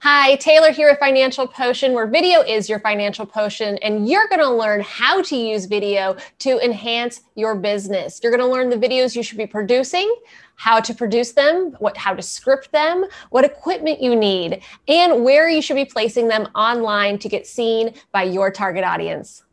Hi, Taylor here with Financial Potion, where video is your financial potion, and you're going to learn how to use video to enhance your business. You're going to learn the videos you should be producing, how to produce them, what how to script them, what equipment you need, and where you should be placing them online to get seen by your target audience.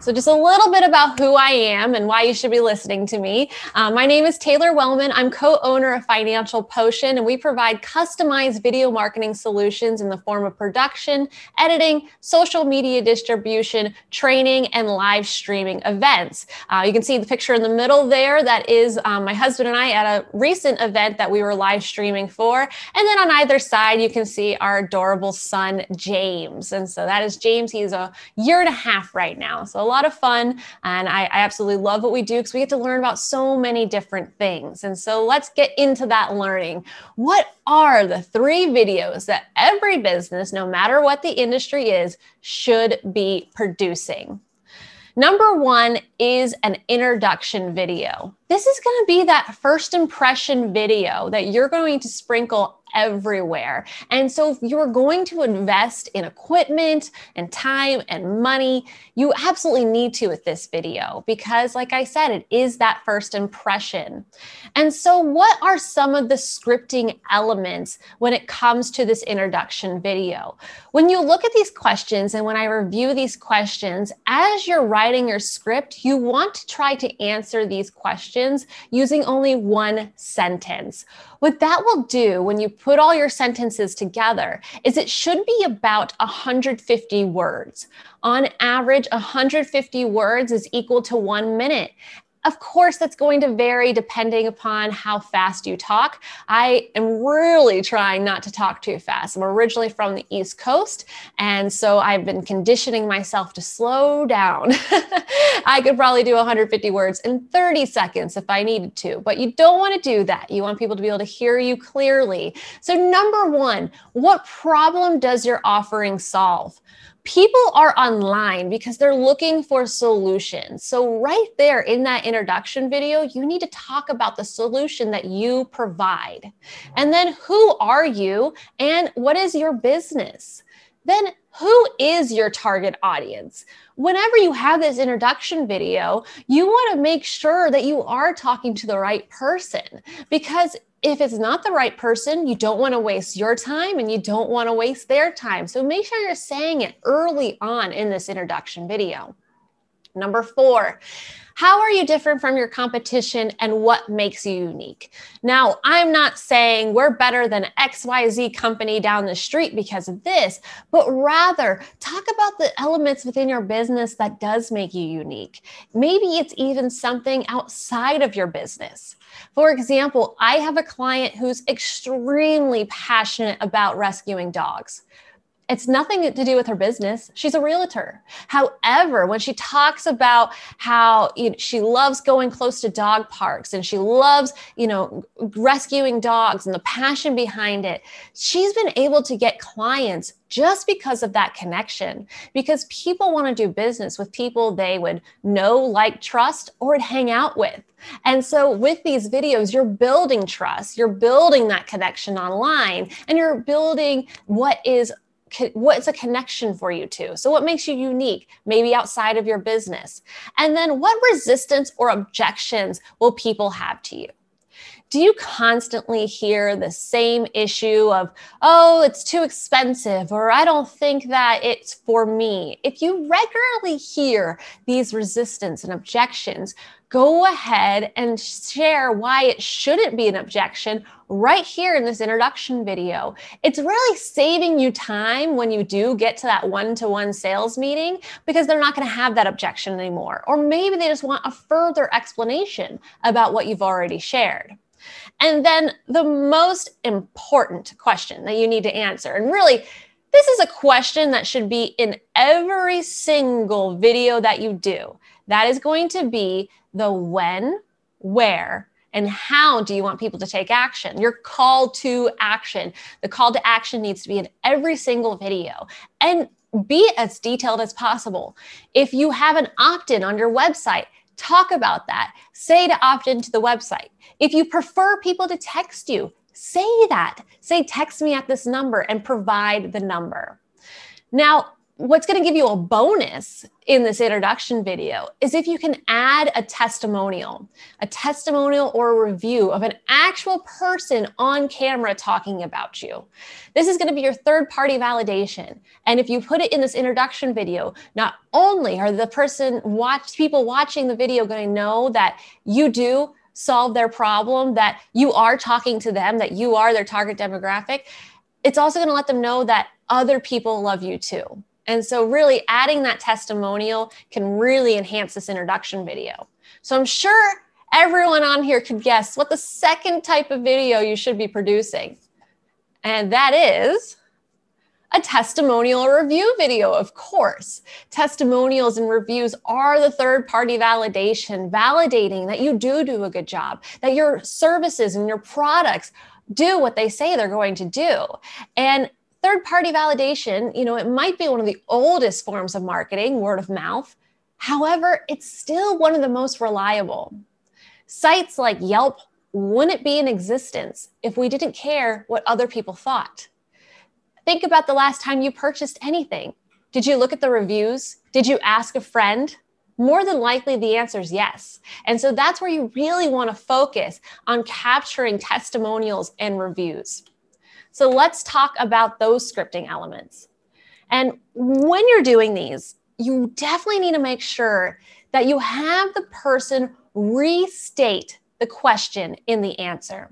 So, just a little bit about who I am and why you should be listening to me. Uh, my name is Taylor Wellman. I'm co owner of Financial Potion, and we provide customized video marketing solutions in the form of production, editing, social media distribution, training, and live streaming events. Uh, you can see the picture in the middle there. That is um, my husband and I at a recent event that we were live streaming for. And then on either side, you can see our adorable son, James. And so that is James. He's a year and a half right now. So, lot of fun. And I, I absolutely love what we do because we get to learn about so many different things. And so let's get into that learning. What are the three videos that every business, no matter what the industry is, should be producing? Number one is an introduction video. This is going to be that first impression video that you're going to sprinkle everywhere. And so, if you're going to invest in equipment and time and money, you absolutely need to with this video because, like I said, it is that first impression. And so, what are some of the scripting elements when it comes to this introduction video? When you look at these questions and when I review these questions, as you're writing your script, you want to try to answer these questions using only one sentence. What that will do when you put all your sentences together is it should be about 150 words. On average, 150 words is equal to one minute. Of course, that's going to vary depending upon how fast you talk. I am really trying not to talk too fast. I'm originally from the East Coast, and so I've been conditioning myself to slow down. I could probably do 150 words in 30 seconds if I needed to, but you don't want to do that. You want people to be able to hear you clearly. So, number one, what problem does your offering solve? People are online because they're looking for solutions. So, right there in that introduction video, you need to talk about the solution that you provide. And then, who are you and what is your business? Then, who is your target audience? Whenever you have this introduction video, you want to make sure that you are talking to the right person because if it's not the right person, you don't want to waste your time and you don't want to waste their time. So make sure you're saying it early on in this introduction video. Number four, how are you different from your competition and what makes you unique? Now, I'm not saying we're better than XYZ company down the street because of this, but rather talk about the elements within your business that does make you unique. Maybe it's even something outside of your business. For example, I have a client who's extremely passionate about rescuing dogs. It's nothing to do with her business. She's a realtor. However, when she talks about how you know, she loves going close to dog parks and she loves, you know, rescuing dogs and the passion behind it, she's been able to get clients just because of that connection. Because people want to do business with people they would know, like, trust, or would hang out with. And so, with these videos, you're building trust, you're building that connection online, and you're building what is what's a connection for you to? So, what makes you unique, maybe outside of your business? And then, what resistance or objections will people have to you? Do you constantly hear the same issue of, oh, it's too expensive, or I don't think that it's for me? If you regularly hear these resistance and objections, go ahead and share why it shouldn't be an objection right here in this introduction video. It's really saving you time when you do get to that one to one sales meeting because they're not going to have that objection anymore. Or maybe they just want a further explanation about what you've already shared. And then the most important question that you need to answer, and really, this is a question that should be in every single video that you do. That is going to be the when, where, and how do you want people to take action? Your call to action. The call to action needs to be in every single video. And be as detailed as possible. If you have an opt in on your website, talk about that. Say to opt into the website. If you prefer people to text you, say that. Say, text me at this number and provide the number. Now, what's going to give you a bonus in this introduction video is if you can add a testimonial, a testimonial or a review of an actual person on camera talking about you. This is going to be your third party validation. And if you put it in this introduction video, not only are the person watch people watching the video going to know that you do solve their problem, that you are talking to them, that you are their target demographic, it's also going to let them know that other people love you too. And so, really, adding that testimonial can really enhance this introduction video. So, I'm sure everyone on here could guess what the second type of video you should be producing. And that is a testimonial review video, of course. Testimonials and reviews are the third party validation, validating that you do do a good job, that your services and your products do what they say they're going to do. And third party validation, you know, it might be one of the oldest forms of marketing, word of mouth. However, it's still one of the most reliable. Sites like Yelp wouldn't be in existence if we didn't care what other people thought. Think about the last time you purchased anything. Did you look at the reviews? Did you ask a friend? More than likely, the answer is yes. And so that's where you really want to focus on capturing testimonials and reviews. So let's talk about those scripting elements. And when you're doing these, you definitely need to make sure that you have the person restate the question in the answer.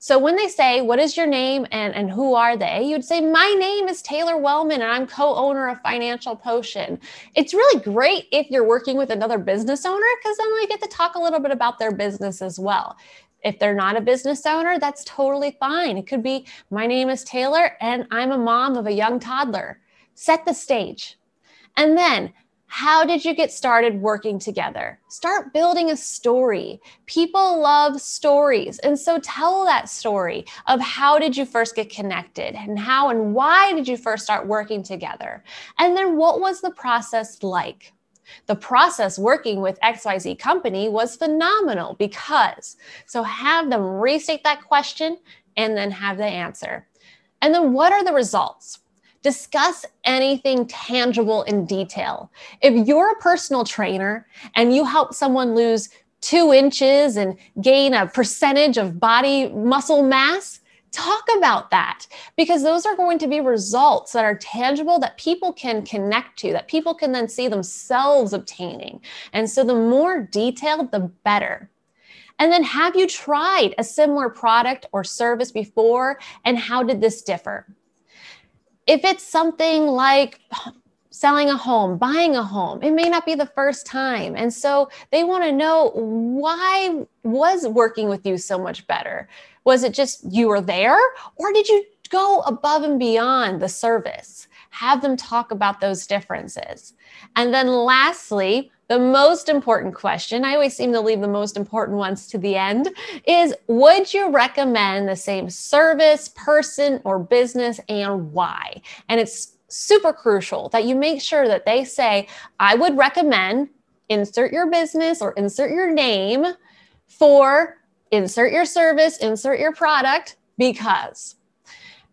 So when they say, What is your name and, and who are they? You'd say, My name is Taylor Wellman and I'm co owner of Financial Potion. It's really great if you're working with another business owner because then we get to talk a little bit about their business as well. If they're not a business owner, that's totally fine. It could be, my name is Taylor and I'm a mom of a young toddler. Set the stage. And then, how did you get started working together? Start building a story. People love stories. And so tell that story of how did you first get connected and how and why did you first start working together? And then what was the process like? The process working with XYZ company was phenomenal because so have them restate that question and then have the answer. And then what are the results? Discuss anything tangible in detail. If you're a personal trainer and you help someone lose two inches and gain a percentage of body muscle mass, talk about that because those are going to be results that are tangible that people can connect to, that people can then see themselves obtaining. And so the more detailed, the better. And then have you tried a similar product or service before? And how did this differ? If it's something like selling a home, buying a home. It may not be the first time. And so they want to know why was working with you so much better? Was it just you were there or did you go above and beyond the service? Have them talk about those differences. And then lastly, the most important question, I always seem to leave the most important ones to the end, is would you recommend the same service, person, or business and why? And it's super crucial that you make sure that they say, I would recommend insert your business or insert your name for insert your service, insert your product because.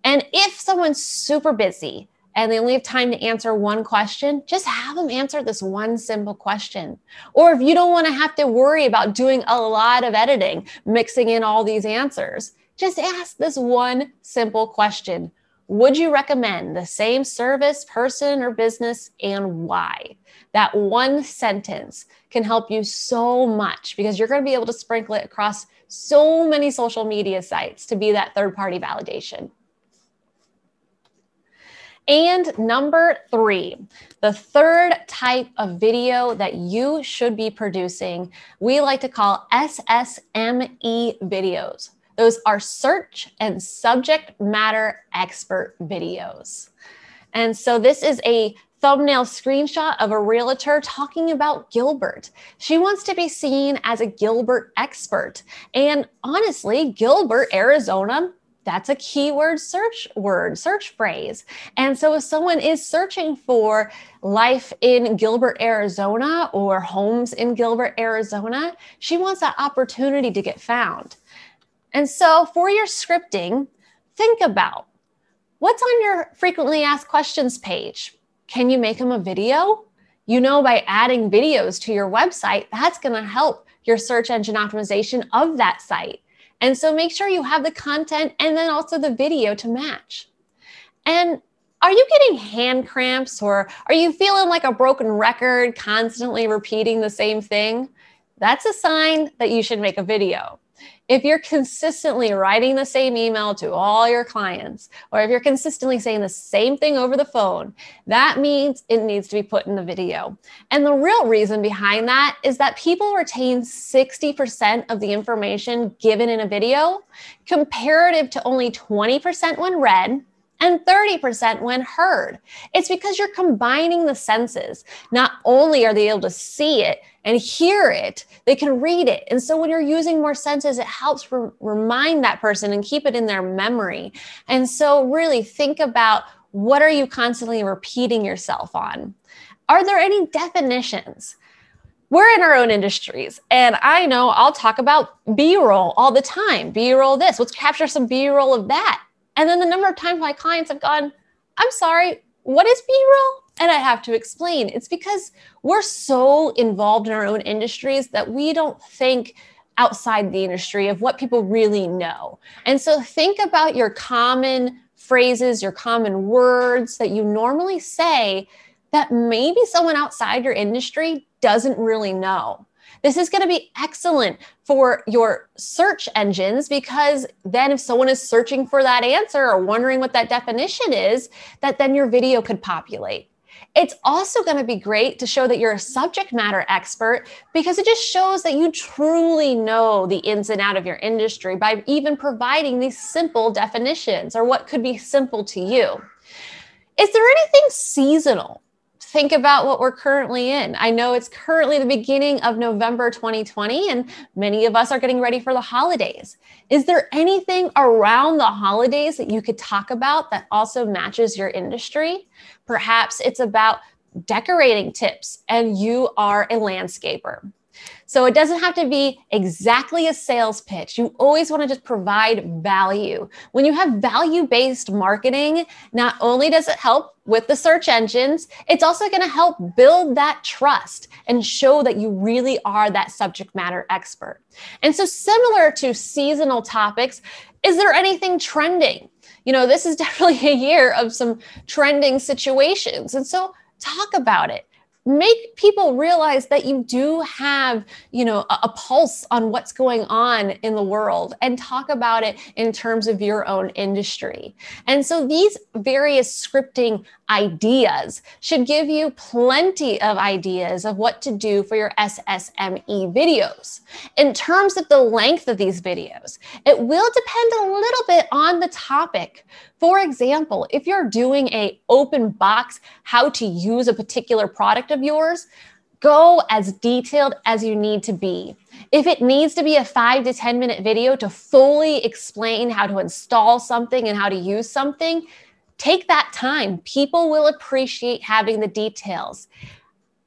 And if someone's super busy and they only have time to answer one question, just have them answer this one simple question. Or if you don't want to have to worry about doing a lot of editing, mixing in all these answers, just ask this one simple question would you recommend the same service, person, or business, and why? That one sentence can help you so much because you're going to be able to sprinkle it across so many social media sites to be that third party validation. And number three, the third type of video that you should be producing, we like to call SSME videos. Those are search and subject matter expert videos. And so this is a thumbnail screenshot of a realtor talking about Gilbert. She wants to be seen as a Gilbert expert. And honestly, Gilbert, Arizona, that's a keyword search word, search phrase. And so if someone is searching for life in Gilbert, Arizona or homes in Gilbert, Arizona, she wants that opportunity to get found. And so for your scripting, think about what's on your frequently asked questions page. Can you make them a video? You know, by adding videos to your website, that's going to help your search engine optimization of that site. And so make sure you have the content and then also the video to match. And are you getting hand cramps or are you feeling like a broken record, constantly repeating the same thing? That's a sign that you should make a video. If you're consistently writing the same email to all your clients, or if you're consistently saying the same thing over the phone, that means it needs to be put in the video. And the real reason behind that is that people retain 60% of the information given in a video, comparative to only 20% when read and 30% when heard. It's because you're combining the senses. Not only are they able to see it and hear it, they can read it. And so when you're using more senses, it helps re- remind that person and keep it in their memory. And so really think about what are you constantly repeating yourself on? Are there any definitions? We're in our own industries, and I know I'll talk about B roll all the time. B roll this, let's capture some B roll of that and then the number of times my clients have gone, I'm sorry, what is B roll? And I have to explain. It's because we're so involved in our own industries that we don't think outside the industry of what people really know. And so think about your common phrases, your common words that you normally say that maybe someone outside your industry doesn't really know. This is going to be excellent for your search engines because then if someone is searching for that answer or wondering what that definition is, that then your video could populate. It's also going to be great to show that you're a subject matter expert because it just shows that you truly know the ins and out of your industry by even providing these simple definitions or what could be simple to you. Is there anything seasonal think about what we're currently in. I know it's currently the beginning of November 2020, and many of us are getting ready for the holidays. Is there anything around the holidays that you could talk about that also matches your industry? Perhaps it's about decorating tips and you are a landscaper. So it doesn't have to be exactly a sales pitch. You always want to just provide value. When you have value based marketing, not only does it help with the search engines, it's also going to help build that trust and show that you really are that subject matter expert. And so, similar to seasonal topics, is there anything trending? You know, this is definitely a year of some trending situations. And so, talk about it make people realize that you do have you know a, a, pulse on what's going on in the world and talk about it in terms of your own industry. And so these various scripting ideas should give you plenty of ideas of what to do for your ssme videos. In terms of the length of these videos it will depend a little bit on the topic for example, if you're doing a open box how to use a particular product of yours, go as detailed as you need to be. If it needs to be a 5 to 10 minute video to fully explain how to install something and how to use something, take that time. People will appreciate having the details.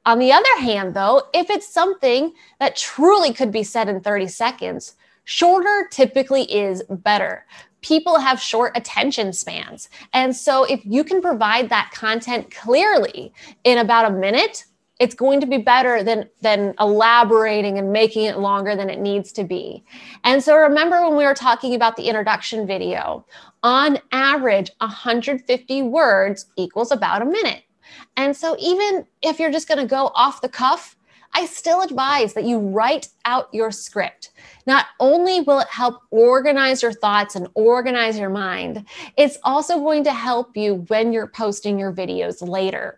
On the other hand, though, if it's something that truly could be said in 30 seconds, shorter typically is better people have short attention spans. And so if you can provide that content clearly in about a minute, it's going to be better than than elaborating and making it longer than it needs to be. And so remember when we were talking about the introduction video, on average 150 words equals about a minute. And so even if you're just going to go off the cuff, I still advise that you write out your script. Not only will it help organize your thoughts and organize your mind, it's also going to help you when you're posting your videos later.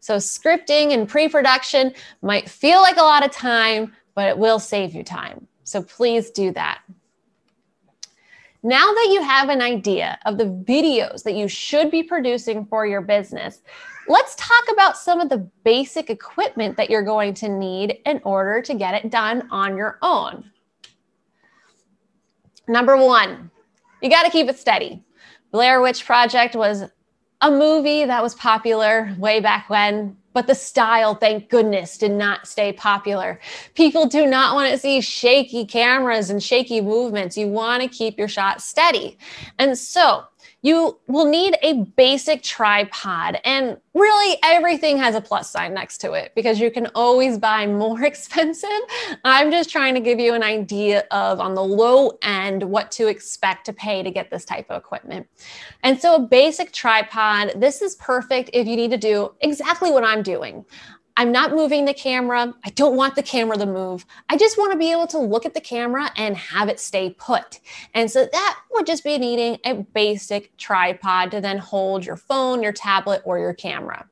So, scripting and pre production might feel like a lot of time, but it will save you time. So, please do that. Now that you have an idea of the videos that you should be producing for your business, let's talk about some of the basic equipment that you're going to need in order to get it done on your own. Number one, you got to keep it steady. Blair Witch Project was a movie that was popular way back when, but the style, thank goodness, did not stay popular. People do not want to see shaky cameras and shaky movements. You want to keep your shot steady. And so, you will need a basic tripod, and really everything has a plus sign next to it because you can always buy more expensive. I'm just trying to give you an idea of, on the low end, what to expect to pay to get this type of equipment. And so, a basic tripod, this is perfect if you need to do exactly what I'm doing. I'm not moving the camera. I don't want the camera to move. I just want to be able to look at the camera and have it stay put. And so that would just be needing a basic tripod to then hold your phone, your tablet, or your camera.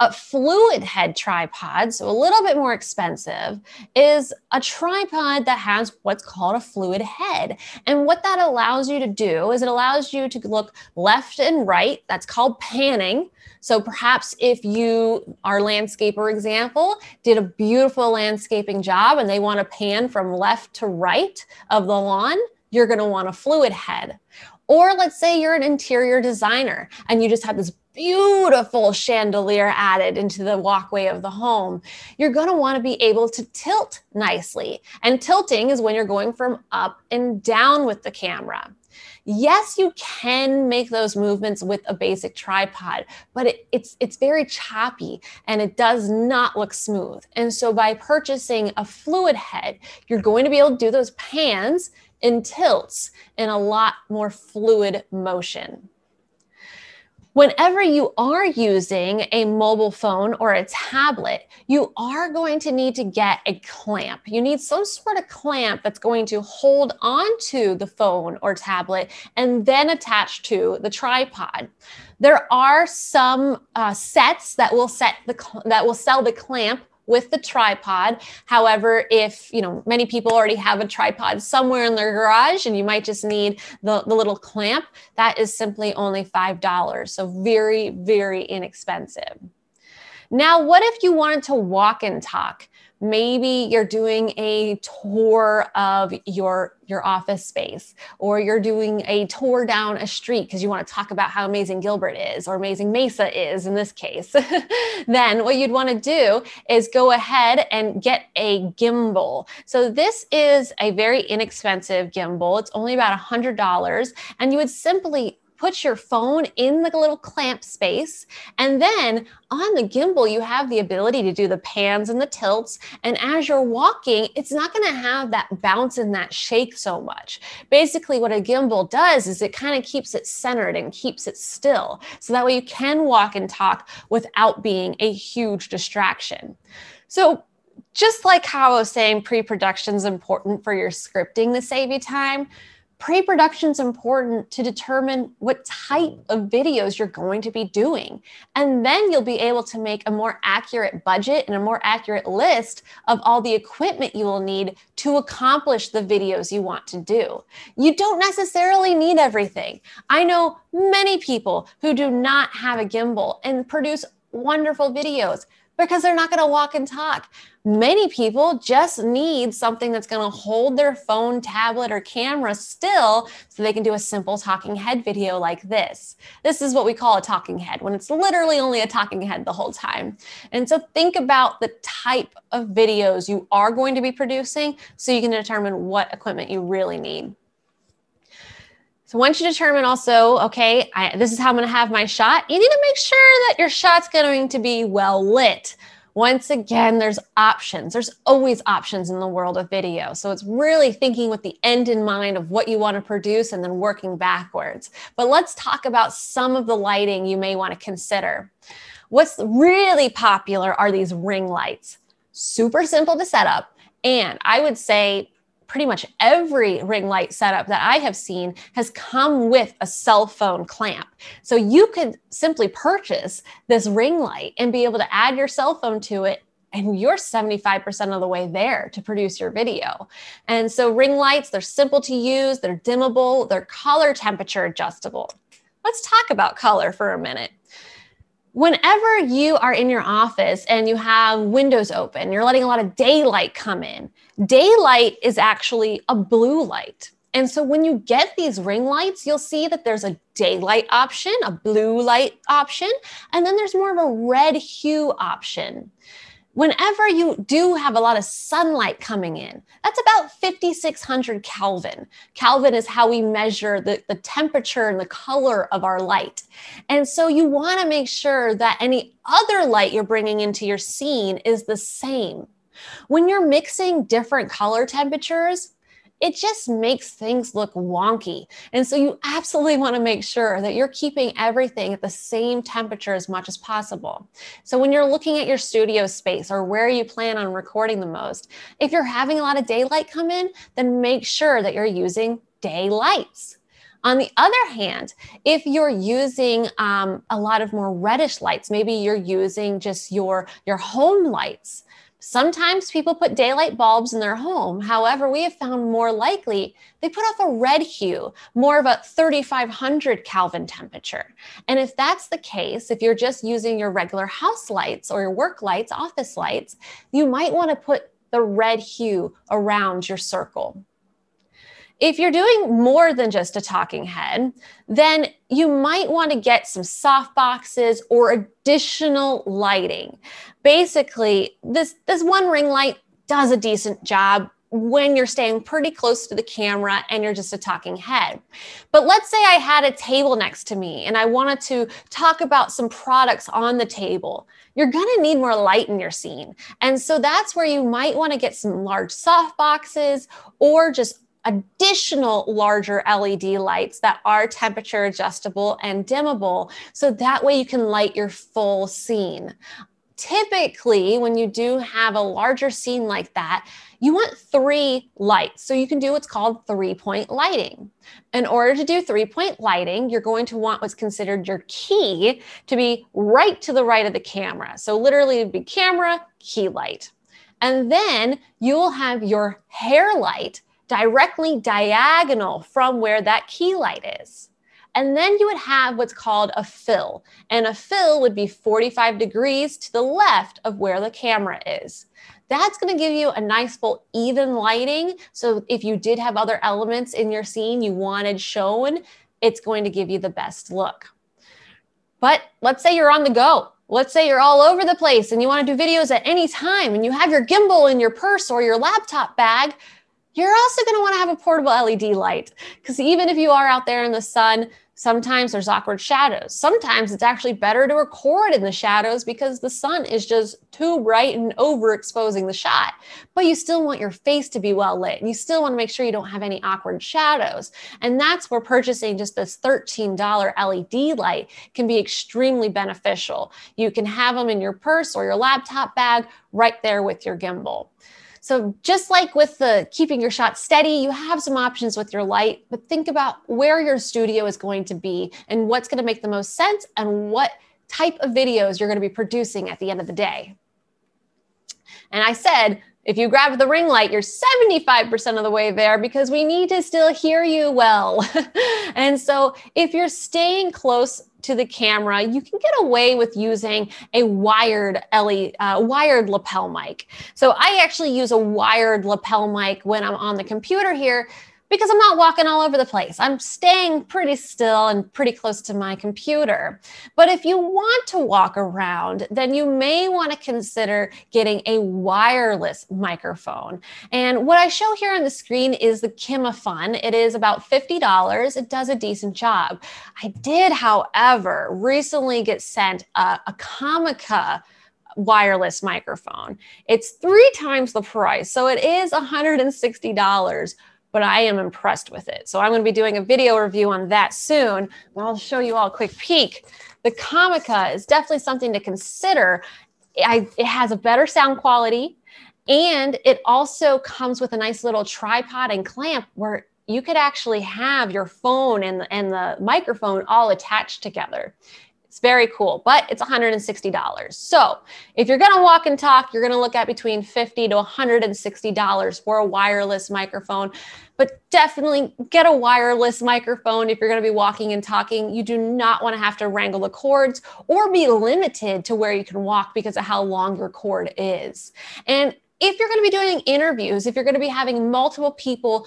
A fluid head tripod, so a little bit more expensive, is a tripod that has what's called a fluid head. And what that allows you to do is it allows you to look left and right. That's called panning. So perhaps if you, our landscaper example, did a beautiful landscaping job and they want to pan from left to right of the lawn, you're going to want a fluid head. Or let's say you're an interior designer and you just have this beautiful chandelier added into the walkway of the home, you're going to want to be able to tilt nicely. And tilting is when you're going from up and down with the camera. Yes, you can make those movements with a basic tripod, but it, it's it's very choppy and it does not look smooth. And so by purchasing a fluid head, you're going to be able to do those pans and tilts in a lot more fluid motion whenever you are using a mobile phone or a tablet, you are going to need to get a clamp. You need some sort of clamp that's going to hold onto the phone or tablet and then attach to the tripod. There are some uh, sets that will set the that will sell the clamp with the tripod. However, if you know many people already have a tripod somewhere in their garage and you might just need the, the little clamp, that is simply only $5. So very, very inexpensive. Now, what if you wanted to walk and talk? Maybe you're doing a tour of your your office space or you're doing a tour down a street because you want to talk about how amazing Gilbert is or amazing Mesa is in this case. Then what you'd want to do is go ahead and get a gimbal. So this is a very inexpensive gimbal. It's only about a hundred dollars and you would simply put your phone in the little clamp space. And then on the gimbal, you have the ability to do the pans and the tilts. And as you're walking, it's not going to have that bounce and that shake so much. Basically, what a gimbal does is it kind of keeps it centered and keeps it still. So that way you can walk and talk without being a huge distraction. So just like how I was saying, pre-production is important for your scripting to save you time pre-production is important to determine what type mm. of videos you're going to be doing. And then you'll be able to make a more accurate budget and a more accurate list of all the equipment you will need to accomplish the videos you want to do. You don't necessarily need everything. I know many people who do not have a gimbal and produce wonderful videos because they're not going to walk and talk. Many people just need something that's going to hold their phone, tablet, or camera still so they can do a simple talking head video like this. This is what we call a talking head when it's literally only a talking head the whole time. And so think about the type of videos you are going to be producing so you can determine what equipment you really need. So once you determine also, okay, I, this is how I'm going to have my shot, you need to make sure that your shot's going to be well lit. Once again, there's options. There's always options in the world of video. So it's really thinking with the end in mind of what you want to produce and then working backwards. But let's talk about some of the lighting you may want to consider. What's really popular are these ring lights. Super simple to set up. And I would say pretty much every ring light setup that I have seen has come with a cell phone clamp. So you could simply purchase this ring light and be able to add your cell phone to it and you're 75% of the way there to produce your video. And so ring lights, they're simple to use, they're dimmable, they're color temperature adjustable. Let's talk about color for a minute whenever you are in your office and you have windows open, you're letting a lot of daylight come in. Daylight is actually a blue light. And so when you get these ring lights, you'll see that there's a daylight option, a blue light option, and then there's more of a red hue option. Whenever you do have a lot of sunlight coming in, that's about 5,600 Kelvin. Kelvin is how we measure the, the temperature and the color of our light. And so you want to make sure that any other light you're bringing into your scene is the same. When you're mixing different color temperatures, it just makes things look wonky. And so you absolutely want to make sure that you're keeping everything at the same temperature as much as possible. So when you're looking at your studio space or where you plan on recording the most, if you're having a lot of daylight come in, then make sure that you're using daylights. On the other hand, if you're using um, a lot of more reddish lights, maybe you're using just your, your home lights, Sometimes people put daylight bulbs in their home. However, we have found more likely they put off a red hue, more of a 3500 Kelvin temperature. And if that's the case, if you're just using your regular house lights or your work lights, office lights, you might want to put the red hue around your circle. If you're doing more than just a talking head, then you might want to get some soft boxes or additional lighting. Basically, this, this one ring light does a decent job when you're staying pretty close to the camera and you're just a talking head. But let's say I had a table next to me and I wanted to talk about some products on the table. You're going to need more light in your scene. And so that's where you might want to get some large soft boxes or just additional larger LED lights that are temperature adjustable and dimmable. So that way you can light your full scene. Typically, when you do have a larger scene like that, you want three lights. So you can do what's called three point lighting. In order to do three point lighting, you're going to want what's considered your key to be right to the right of the camera. So literally, it'd be camera, key light. And then you'll have your hair light directly diagonal from where that key light is. And then you would have what's called a fill. And a fill would be 45 degrees to the left of where the camera is. That's to give you a nice full even lighting. So if you did have other elements in your scene you wanted shown, it's going to give you the best look. But let's say you're on the go. Let's say you're all over the place and you want to do videos at any time and you have your gimbal in your purse or your laptop bag you're also going to want to have a portable LED light because even if you are out there in the sun, sometimes there's awkward shadows. Sometimes it's actually better to record in the shadows because the sun is just too bright and overexposing the shot. But you still want your face to be well lit. And you still want to make sure you don't have any awkward shadows. And that's where purchasing just this $13 LED light can be extremely beneficial. You can have them in your purse or your laptop bag right there with your gimbal. So just like with the keeping your shot steady, you have some options with your light, but think about where your studio is going to be and what's going to make the most sense and what type of videos you're going to be producing at the end of the day. And I said, if you grab the ring light, you're 75% of the way there because we need to still hear you well. and so if you're staying close to the camera, you can get away with using a wired LED, uh, wired lapel mic. So I actually use a wired lapel mic when I'm on the computer here because I'm not walking all over the place. I'm staying pretty still and pretty close to my computer. But if you want to walk around, then you may want to consider getting a wireless microphone. And what I show here on the screen is the Kimafun. It is about $50. It does a decent job. I did, however, recently get sent a, a Comica wireless microphone. It's three times the price. So it is $160 but I am impressed with it. So I'm going to be doing a video review on that soon. I'll show you all a quick peek. The Comica is definitely something to consider. I, it has a better sound quality and it also comes with a nice little tripod and clamp where you could actually have your phone and and the microphone all attached together. It's very cool, but it's $160. So if you're going to walk and talk, you're going to look at between 50 to $160 for a wireless microphone. But definitely get a wireless microphone if you're going to be walking and talking. You do not want to have to wrangle the cords or be limited to where you can walk because of how long your cord is. And if you're going to be doing interviews, if you're going to be having multiple people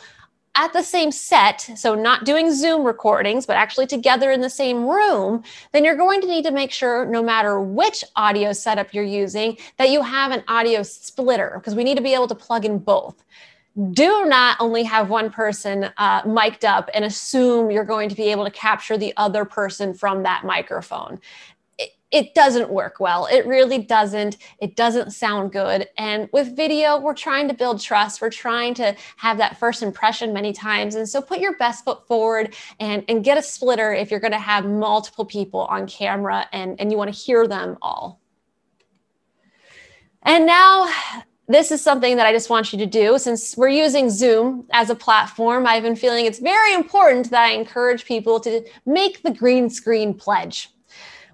at the same set, so not doing Zoom recordings, but actually together in the same room, then you're going to need to make sure, no matter which audio setup you're using, that you have an audio splitter because we need to be able to plug in both. Do not only have one person uh, mic'd up and assume you're going to be able to capture the other person from that microphone it doesn't work well. It really doesn't. It doesn't sound good. And with video, we're trying to build trust. We're trying to have that first impression many times. And so put your best foot forward and, and get a splitter if you're going to have multiple people on camera and, and you want to hear them all. And now, this is something that I just want you to do. Since we're using Zoom as a platform, I've been feeling it's very important that I encourage people to make the green screen pledge.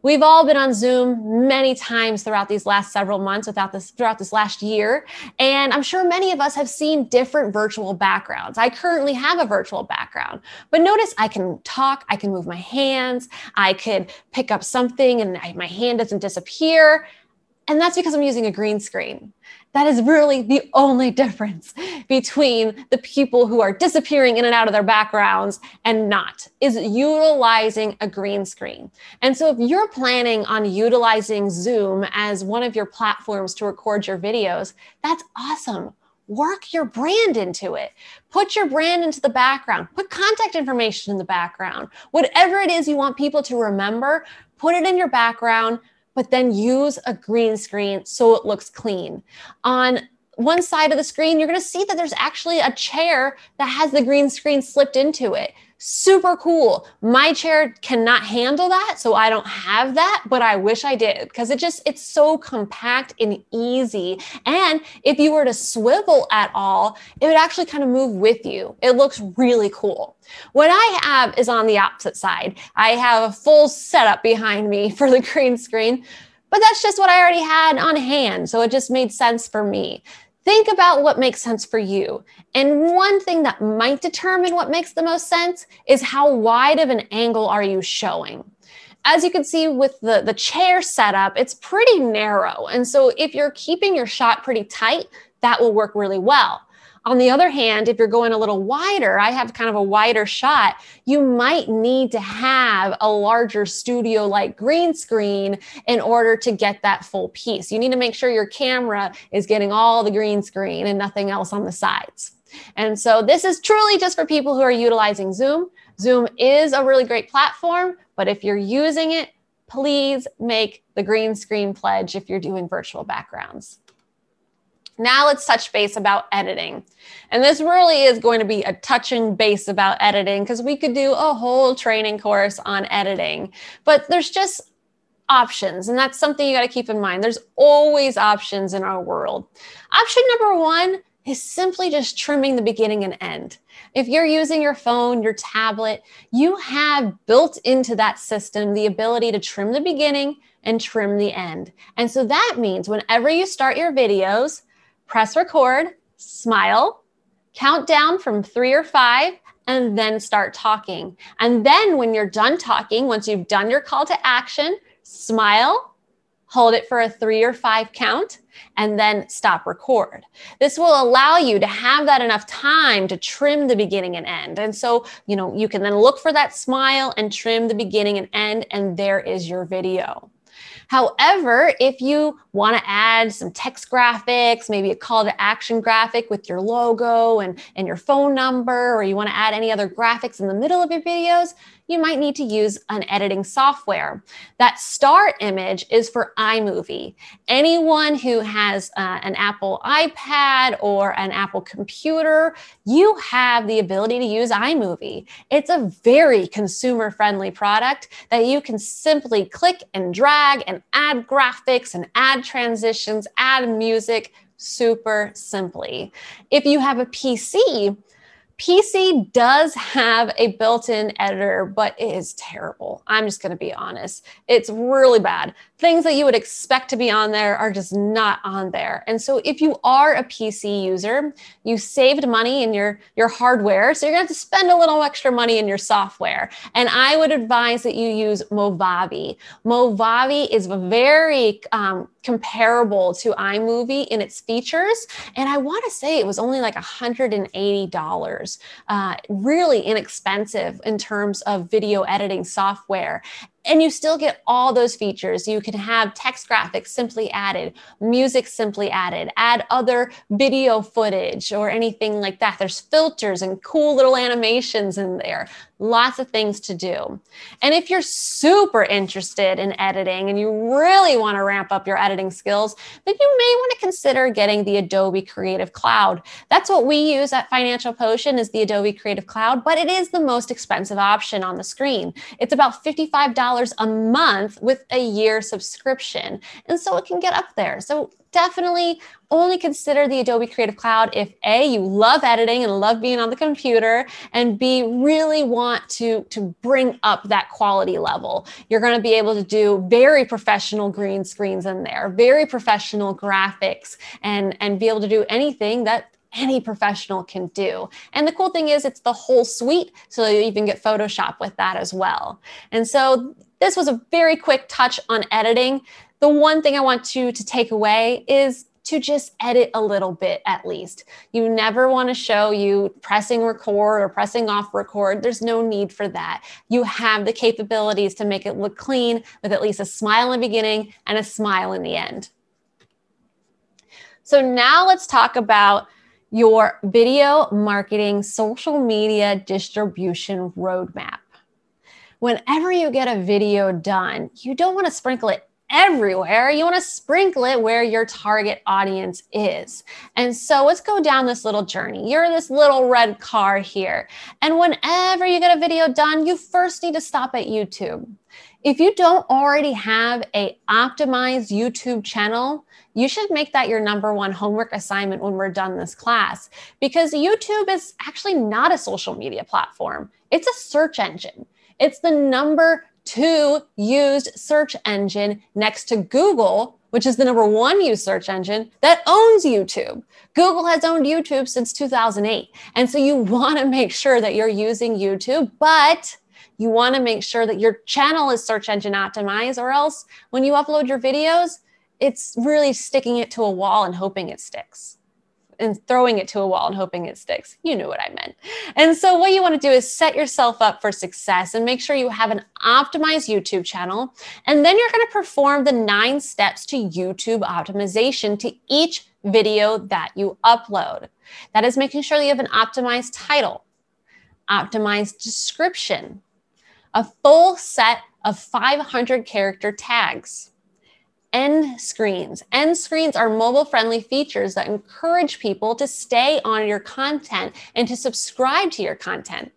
We've all been on Zoom many times throughout these last several months, without this throughout this last year, and I'm sure many of us have seen different virtual backgrounds. I currently have a virtual background, but notice I can talk, I can move my hands, I could pick up something, and I, my hand doesn't disappear. And that's because I'm using a green screen. That is really the only difference between the people who are disappearing in and out of their backgrounds and not, is utilizing a green screen. And so if you're planning on utilizing Zoom as one of your platforms to record your videos, that's awesome work your brand into it. Put your brand into the background. Put contact information in the background. Whatever it is you want people to remember, put it in your background but then use a green screen so it looks clean. On one side of the screen, you're to see that there's actually a chair that has the green screen slipped into it super cool. My chair cannot handle that, so I don't have that, but I wish I did because it just it's so compact and easy. And if you were to swivel at all, it would actually kind of move with you. It looks really cool. What I have is on the opposite side. I have a full setup behind me for the green screen, but that's just what I already had on hand, so it just made sense for me. Think about what makes sense for you. And one thing that might determine what makes the most sense is how wide of an angle are you showing? As you can see with the, the chair setup, it's pretty narrow. And so if you're keeping your shot pretty tight, that will work really well. On the other hand, if you're going a little wider, I have kind of a wider shot, you might need to have a larger studio like green screen in order to get that full piece. You need to make sure your camera is getting all the green screen and nothing else on the sides. And so this is truly just for people who are utilizing Zoom. Zoom is a really great platform, but if you're using it, please make the green screen pledge if you're doing virtual backgrounds. Now let's touch base about editing. And this really is going to be a touching base about editing because we could do a whole training course on editing. But there's just options, and that's something you got to keep in mind. There's always options in our world. Option number one is simply just trimming the beginning and end. If you're using your phone, your tablet, you have built into that system the ability to trim the beginning and trim the end. And so that means whenever you start your videos, press record, smile, count down from three or five, and then start talking. And then when you're done talking, once you've done your call to action, smile, hold it for a three or five count, and then stop record. This will allow you to have that enough time to trim the beginning and end. And so, you know, you can then look for that smile and trim the beginning and end, and there is your video. However, if you want to add some text graphics, maybe a call to action graphic with your logo and, and your phone number, or you want to add any other graphics in the middle of your videos, you might need to use an editing software. That star image is for iMovie. Anyone who has uh, an Apple iPad or an Apple computer, you have the ability to use iMovie. It's a very consumer friendly product that you can simply click and drag and add graphics and add transitions, add music super simply. If you have a PC, PC does have a built in editor, but it is terrible. I'm just going to be honest. It's really bad. Things that you would expect to be on there are just not on there. And so if you are a PC user, you saved money in your, your hardware, so you're gonna have to spend a little extra money in your software. And I would advise that you use Movavi. Movavi is very um, comparable to iMovie in its features. And I wanna say it was only like $180, uh, really inexpensive in terms of video editing software and you still get all those features. You can have text graphics simply added, music simply added, add other video footage or anything like that. There's filters and cool little animations in there. Lots of things to do. And if you're super interested in editing and you really want to ramp up your editing skills, then you may want to consider getting the Adobe Creative Cloud. That's what we use at Financial Potion is the Adobe Creative Cloud, but it is the most expensive option on the screen. It's about $55 a month with a year subscription. And so it can get up there. So definitely only consider the Adobe Creative Cloud if A, you love editing and love being on the computer, and B, really want to, to bring up that quality level. You're going to be able to do very professional green screens in there, very professional graphics, and, and be able to do anything that any professional can do. And the cool thing is, it's the whole suite, so you even get Photoshop with that as well. And so, this was a very quick touch on editing the one thing I want you to take away is to just edit a little bit at least. You never want to show you pressing record or pressing off record. There's no need for that. You have the capabilities to make it look clean with at least a smile in the beginning and a smile in the end. So now let's talk about your video marketing social media distribution roadmap. Whenever you get a video done, you don't want to sprinkle it everywhere. You want to sprinkle it where your target audience is. And so let's go down this little journey. You're this little red car here. And whenever you get a video done, you first need to stop at YouTube. If you don't already have a optimized YouTube channel, you should make that your number one homework assignment when we're done this class because YouTube is actually not a social media platform. It's a search engine. It's the number two used search engine next to Google, which is the number one used search engine that owns YouTube. Google has owned YouTube since 2008. And so you want to make sure that you're using YouTube, but you want to make sure that your channel is search engine optimized, or else when you upload your videos, it's really sticking it to a wall and hoping it sticks and throwing it to a wall and hoping it sticks. You knew what I meant. And so, what you want to do is set yourself up for success and make sure you have an optimized YouTube channel. And then you're going to perform the nine steps to YouTube optimization to each video that you upload. That is making sure you have an optimized title, optimized description, a full set of 500 character tags end screens. End screens are mobile friendly features that encourage people to stay on your content and to subscribe to your content.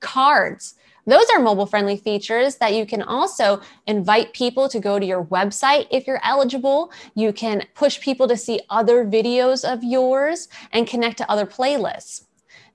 Cards. Those are mobile friendly features that you can also invite people to go to your website if you're eligible. You can push people to see other videos of yours and connect to other playlists.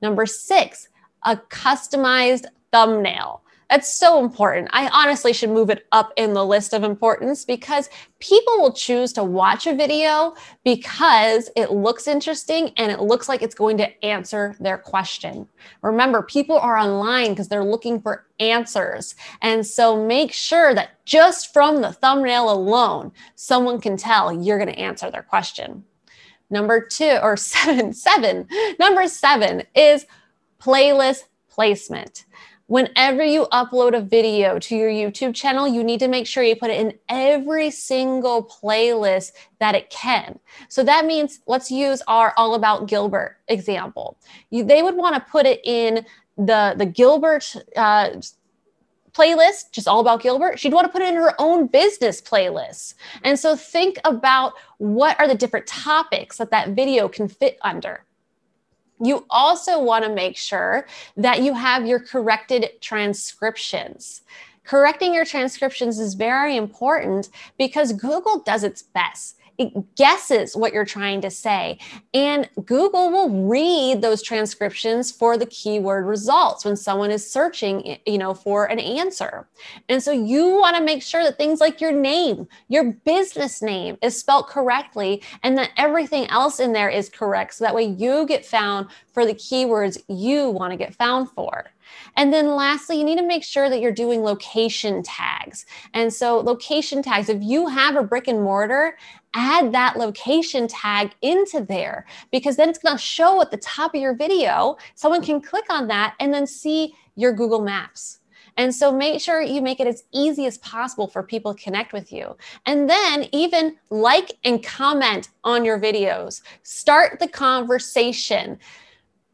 Number six, a customized thumbnail. That's so important. I honestly should move it up in the list of importance because people will choose to watch a video because it looks interesting and it looks like it's going to answer their question. Remember, people are online because they're looking for answers. And so make sure that just from the thumbnail alone, someone can tell you're going to answer their question. Number two, or seven, seven, number seven is playlist placement whenever you upload a video to your YouTube channel, you need to make sure you put it in every single playlist that it can. So that means let's use our All About Gilbert example. You, they would want to put it in the, the Gilbert uh, playlist, just all about Gilbert. She'd want to put it in her own business playlist. And so think about what are the different topics that that video can fit under. You also want to make sure that you have your corrected transcriptions. Correcting your transcriptions is very important because Google does its best. It guesses what you're trying to say. And Google will read those transcriptions for the keyword results when someone is searching, you know, for an answer. And so you want to make sure that things like your name, your business name is spelled correctly and that everything else in there is correct. So that way you get found for the keywords you want to get found for. And then lastly, you need to make sure that you're doing location tags. And so location tags, if you have a brick and mortar, add that location tag into there because then it's going to show at the top of your video. Someone can click on that and then see your Google Maps. And so make sure you make it as easy as possible for people to connect with you. And then even like and comment on your videos. Start the conversation.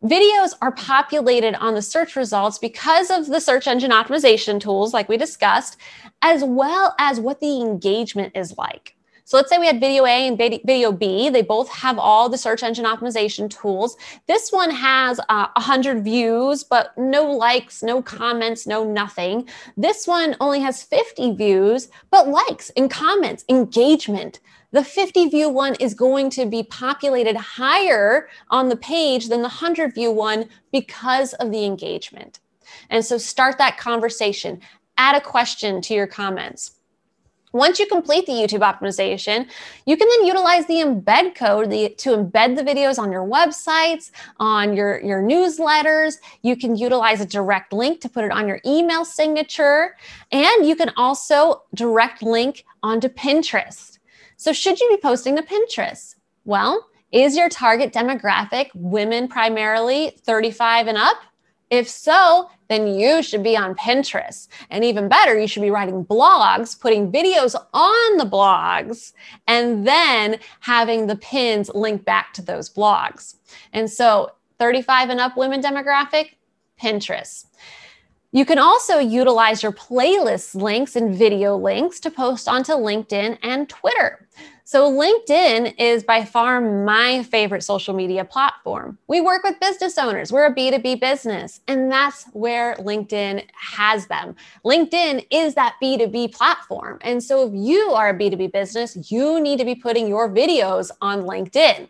Videos are populated on the search results because of the search engine optimization tools, like we discussed, as well as what the engagement is like. So let's say we had video A and video B. They both have all the search engine optimization tools. This one has uh, 100 views, but no likes, no comments, no nothing. This one only has 50 views, but likes and comments, engagement. The 50 view one is going to be populated higher on the page than the 100 view one because of the engagement. And so start that conversation. Add a question to your comments. Once you complete the YouTube optimization, you can then utilize the embed code to embed the videos on your websites, on your, your newsletters. You can utilize a direct link to put it on your email signature. And you can also direct link onto Pinterest. So, should you be posting to Pinterest? Well, is your target demographic women primarily 35 and up? If so, then you should be on Pinterest. And even better, you should be writing blogs, putting videos on the blogs, and then having the pins link back to those blogs. And so, 35 and up women demographic, Pinterest. You can also utilize your playlist links and video links to post onto LinkedIn and Twitter. So, LinkedIn is by far my favorite social media platform. We work with business owners, we're a B2B business, and that's where LinkedIn has them. LinkedIn is that B2B platform. And so, if you are a B2B business, you need to be putting your videos on LinkedIn.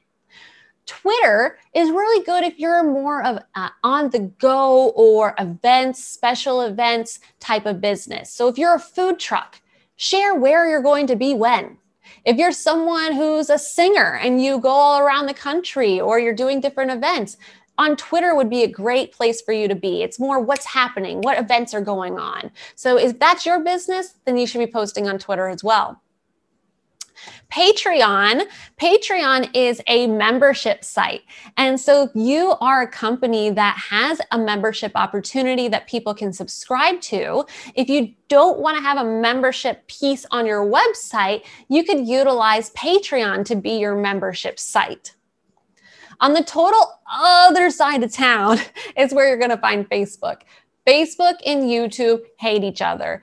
Twitter is really good if you're more of uh, on the go or events, special events type of business. So if you're a food truck, share where you're going to be when. If you're someone who's a singer and you go all around the country or you're doing different events, on Twitter would be a great place for you to be. It's more what's happening, what events are going on. So if that's your business, then you should be posting on Twitter as well. Patreon. Patreon is a membership site. And so if you are a company that has a membership opportunity that people can subscribe to, if you don't want to have a membership piece on your website, you could utilize Patreon to be your membership site. On the total other side of town is where you're going to find Facebook. Facebook and YouTube hate each other.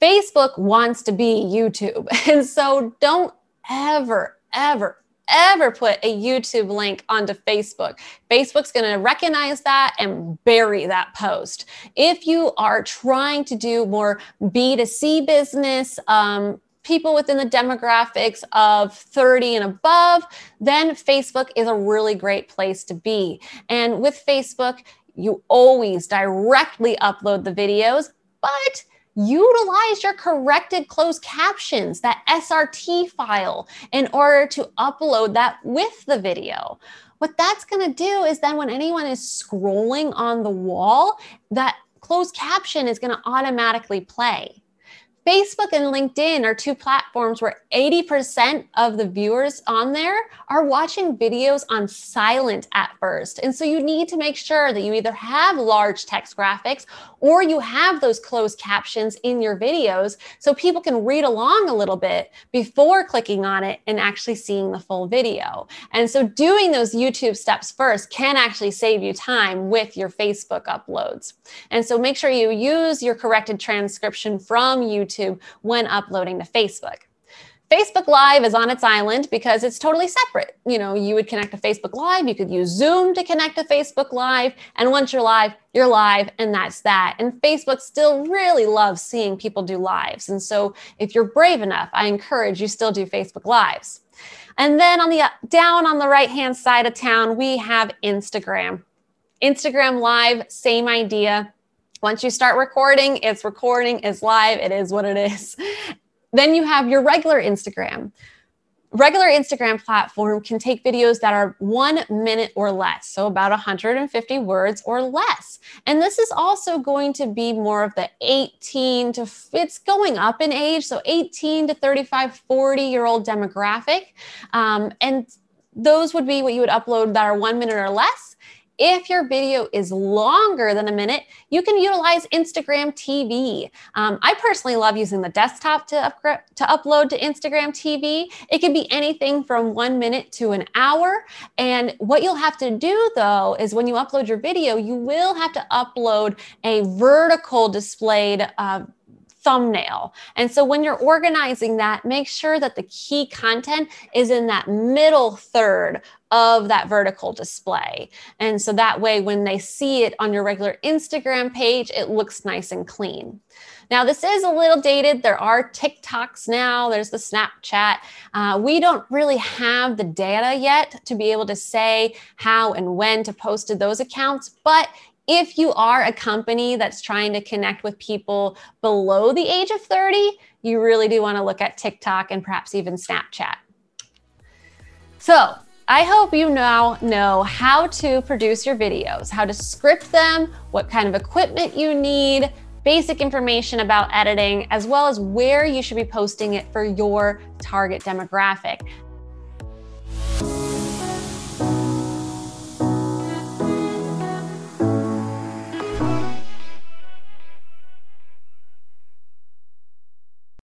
Facebook wants to be YouTube. And so don't ever, ever, ever put a YouTube link onto Facebook. Facebook's going to recognize that and bury that post. If you are trying to do more B2C business, um, people within the demographics of 30 and above, then Facebook is a really great place to be. And with Facebook, you always directly upload the videos, but utilize your corrected closed captions, that SRT file, in order to upload that with the video. What that's going to do is then when anyone is scrolling on the wall, that closed caption is going to automatically play. Facebook and LinkedIn are two platforms where 80% of the viewers on there are watching videos on silent at first. And so you need to make sure that you either have large text graphics or you have those closed captions in your videos so people can read along a little bit before clicking on it and actually seeing the full video. And so doing those YouTube steps first can actually save you time with your Facebook uploads. And so make sure you use your corrected transcription from YouTube YouTube when uploading to Facebook. Facebook Live is on its island because it's totally separate. You know, you would connect to Facebook Live, you could use Zoom to connect to Facebook Live, and once you're live, you're live, and that's that. And Facebook still really loves seeing people do lives. And so if you're brave enough, I encourage you still do Facebook Lives. And then on the down on the right hand side of town, we have Instagram. Instagram Live, same idea. Once you start recording, it's recording, it's live, it is what it is. Then you have your regular Instagram regular Instagram platform can take videos that are one minute or less, so about 150 words or less. And this is also going to be more of the 18 to, it's going up in age, so 18 to 35, 40 year old demographic. Um, and those would be what you would upload that are one minute or less. If your video is longer than a minute, you can utilize Instagram TV. Um, I personally love using the desktop to, upgrade, to upload to Instagram TV. It can be anything from one minute to an hour. And what you'll have to do though is when you upload your video, you will have to upload a vertical displayed uh, thumbnail. And so when you're organizing that, make sure that the key content is in that middle third of that vertical display. And so that way, when they see it on your regular Instagram page, it looks nice and clean. Now, this is a little dated. There are TikToks now, there's the Snapchat. Uh, we don't really have the data yet to be able to say how and when to post to those accounts, but if you are a company that's trying to connect with people below the age of 30, you really do want to look at TikTok and perhaps even Snapchat. So, I hope you now know how to produce your videos, how to script them, what kind of equipment you need, basic information about editing, as well as where you should be posting it for your target demographic.